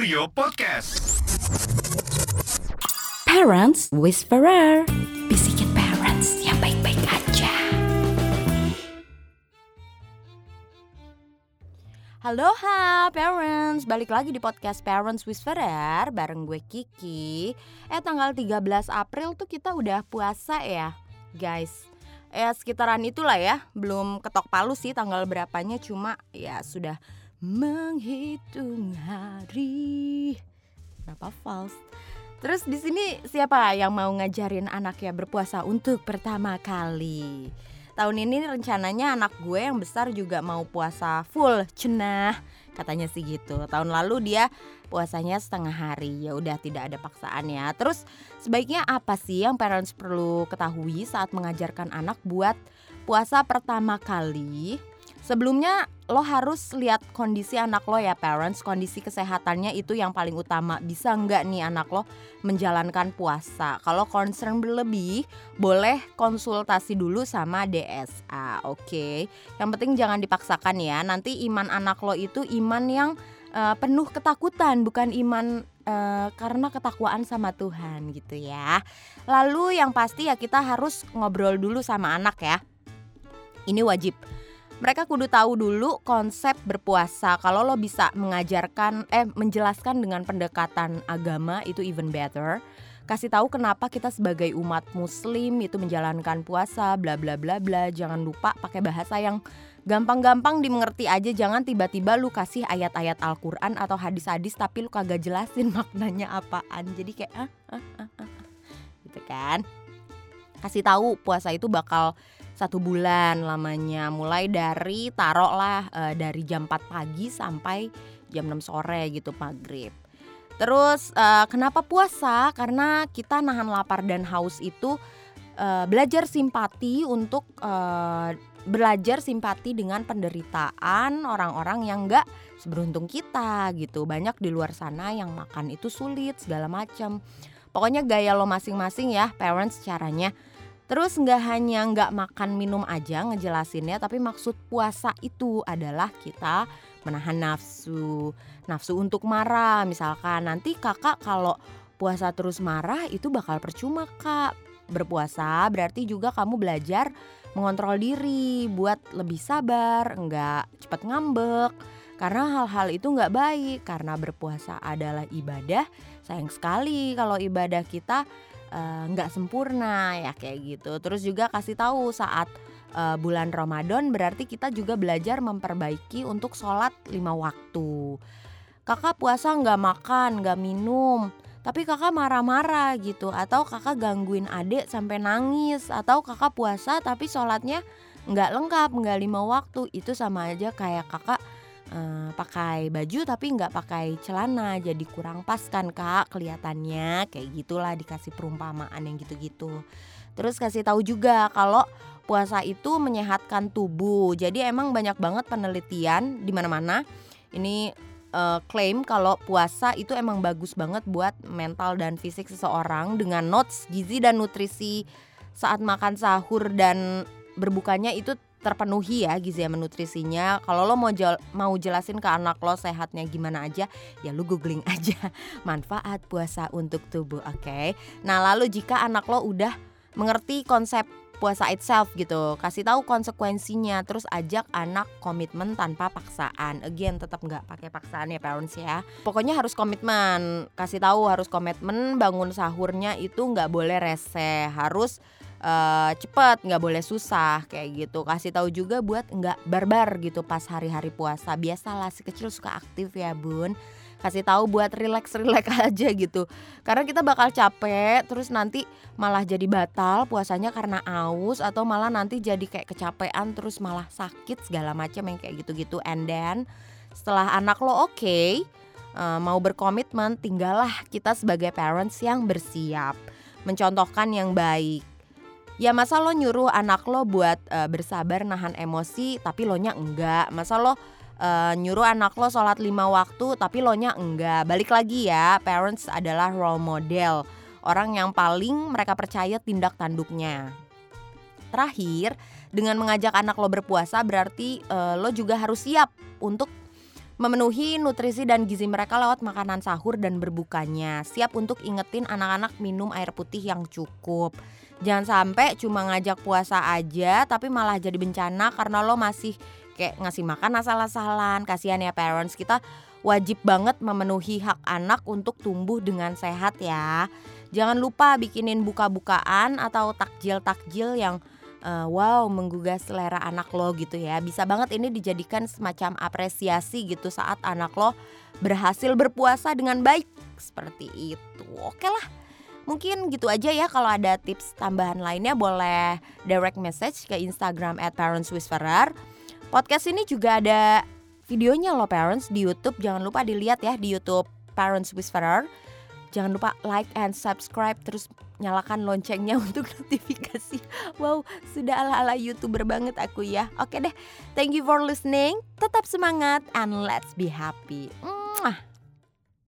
Kurio Podcast. Parents Whisperer. Bisikin parents yang baik-baik aja. Halo ha parents, balik lagi di podcast Parents Whisperer bareng gue Kiki. Eh tanggal 13 April tuh kita udah puasa ya guys. Eh sekitaran itulah ya, belum ketok palu sih tanggal berapanya. Cuma ya sudah menghitung hari Berapa false Terus di sini siapa yang mau ngajarin anaknya berpuasa untuk pertama kali? Tahun ini rencananya anak gue yang besar juga mau puasa full cenah katanya sih gitu. Tahun lalu dia puasanya setengah hari ya udah tidak ada paksaan ya. Terus sebaiknya apa sih yang parents perlu ketahui saat mengajarkan anak buat puasa pertama kali? Sebelumnya lo harus lihat kondisi anak lo ya parents, kondisi kesehatannya itu yang paling utama. Bisa nggak nih anak lo menjalankan puasa? Kalau concern berlebih, boleh konsultasi dulu sama DSA, oke? Okay? Yang penting jangan dipaksakan ya. Nanti iman anak lo itu iman yang uh, penuh ketakutan, bukan iman uh, karena ketakwaan sama Tuhan gitu ya. Lalu yang pasti ya kita harus ngobrol dulu sama anak ya. Ini wajib mereka kudu tahu dulu konsep berpuasa. Kalau lo bisa mengajarkan eh menjelaskan dengan pendekatan agama itu even better. Kasih tahu kenapa kita sebagai umat muslim itu menjalankan puasa bla bla bla bla. Jangan lupa pakai bahasa yang gampang-gampang dimengerti aja. Jangan tiba-tiba lu kasih ayat-ayat Al-Qur'an atau hadis-hadis tapi lu kagak jelasin maknanya apaan. Jadi kayak ah, ah, ah, ah. ah. gitu kan. Kasih tahu puasa itu bakal satu bulan lamanya. Mulai dari taruh lah e, dari jam 4 pagi sampai jam 6 sore gitu maghrib. Terus e, kenapa puasa? Karena kita nahan lapar dan haus itu e, belajar simpati untuk e, belajar simpati dengan penderitaan orang-orang yang enggak seberuntung kita gitu. Banyak di luar sana yang makan itu sulit segala macam. Pokoknya gaya lo masing-masing ya parents caranya Terus nggak hanya nggak makan minum aja ngejelasinnya, tapi maksud puasa itu adalah kita menahan nafsu, nafsu untuk marah. Misalkan nanti kakak kalau puasa terus marah itu bakal percuma kak. Berpuasa berarti juga kamu belajar mengontrol diri buat lebih sabar, nggak cepat ngambek. Karena hal-hal itu nggak baik, karena berpuasa adalah ibadah. Sayang sekali kalau ibadah kita nggak uh, sempurna ya kayak gitu. Terus juga kasih tahu saat uh, bulan Ramadan berarti kita juga belajar memperbaiki untuk sholat lima waktu. Kakak puasa nggak makan, nggak minum, tapi kakak marah-marah gitu atau kakak gangguin adik sampai nangis atau kakak puasa tapi sholatnya nggak lengkap nggak lima waktu itu sama aja kayak kakak uh, pakai baju tapi nggak pakai celana jadi kurang pas kan kak kelihatannya. Kayak gitulah dikasih perumpamaan yang gitu-gitu. Terus kasih tahu juga kalau puasa itu menyehatkan tubuh. Jadi emang banyak banget penelitian di mana-mana. Ini uh, klaim kalau puasa itu emang bagus banget buat mental dan fisik seseorang dengan notes gizi dan nutrisi. Saat makan sahur dan berbukanya itu terpenuhi ya gizi dan nutrisinya. Kalau lo mau jel mau jelasin ke anak lo sehatnya gimana aja, ya lu googling aja manfaat puasa untuk tubuh, oke? Okay? Nah, lalu jika anak lo udah mengerti konsep puasa itself gitu kasih tahu konsekuensinya terus ajak anak komitmen tanpa paksaan again tetap nggak pakai paksaan ya parents ya pokoknya harus komitmen kasih tahu harus komitmen bangun sahurnya itu nggak boleh rese harus uh, cepet nggak boleh susah kayak gitu. Kasih tahu juga buat nggak barbar gitu pas hari-hari puasa. Biasalah si kecil suka aktif ya bun. Kasih tahu buat relax relax aja gitu. Karena kita bakal capek terus nanti malah jadi batal puasanya karena aus atau malah nanti jadi kayak kecapean terus malah sakit segala macam yang kayak gitu-gitu. And then setelah anak lo oke okay, eh, mau berkomitmen tinggallah kita sebagai parents yang bersiap. Mencontohkan yang baik ya masa lo nyuruh anak lo buat uh, bersabar nahan emosi tapi lo nya enggak? Masa lo uh, nyuruh anak lo sholat lima waktu tapi lo nya enggak? Balik lagi ya parents adalah role model. Orang yang paling mereka percaya tindak tanduknya. Terakhir dengan mengajak anak lo berpuasa berarti uh, lo juga harus siap untuk memenuhi nutrisi dan gizi mereka lewat makanan sahur dan berbukanya. Siap untuk ingetin anak-anak minum air putih yang cukup. Jangan sampai cuma ngajak puasa aja tapi malah jadi bencana karena lo masih kayak ngasih makan asal-asalan. Kasihan ya parents, kita wajib banget memenuhi hak anak untuk tumbuh dengan sehat ya. Jangan lupa bikinin buka-bukaan atau takjil-takjil yang uh, wow menggugah selera anak lo gitu ya. Bisa banget ini dijadikan semacam apresiasi gitu saat anak lo berhasil berpuasa dengan baik seperti itu. Oke lah. Mungkin gitu aja ya kalau ada tips tambahan lainnya boleh direct message ke Instagram at parentswhisperer. Podcast ini juga ada videonya loh parents di YouTube. Jangan lupa dilihat ya di YouTube Parents Whisperer. Jangan lupa like and subscribe terus nyalakan loncengnya untuk notifikasi. Wow, sudah ala-ala YouTuber banget aku ya. Oke deh, thank you for listening. Tetap semangat and let's be happy. Mwah.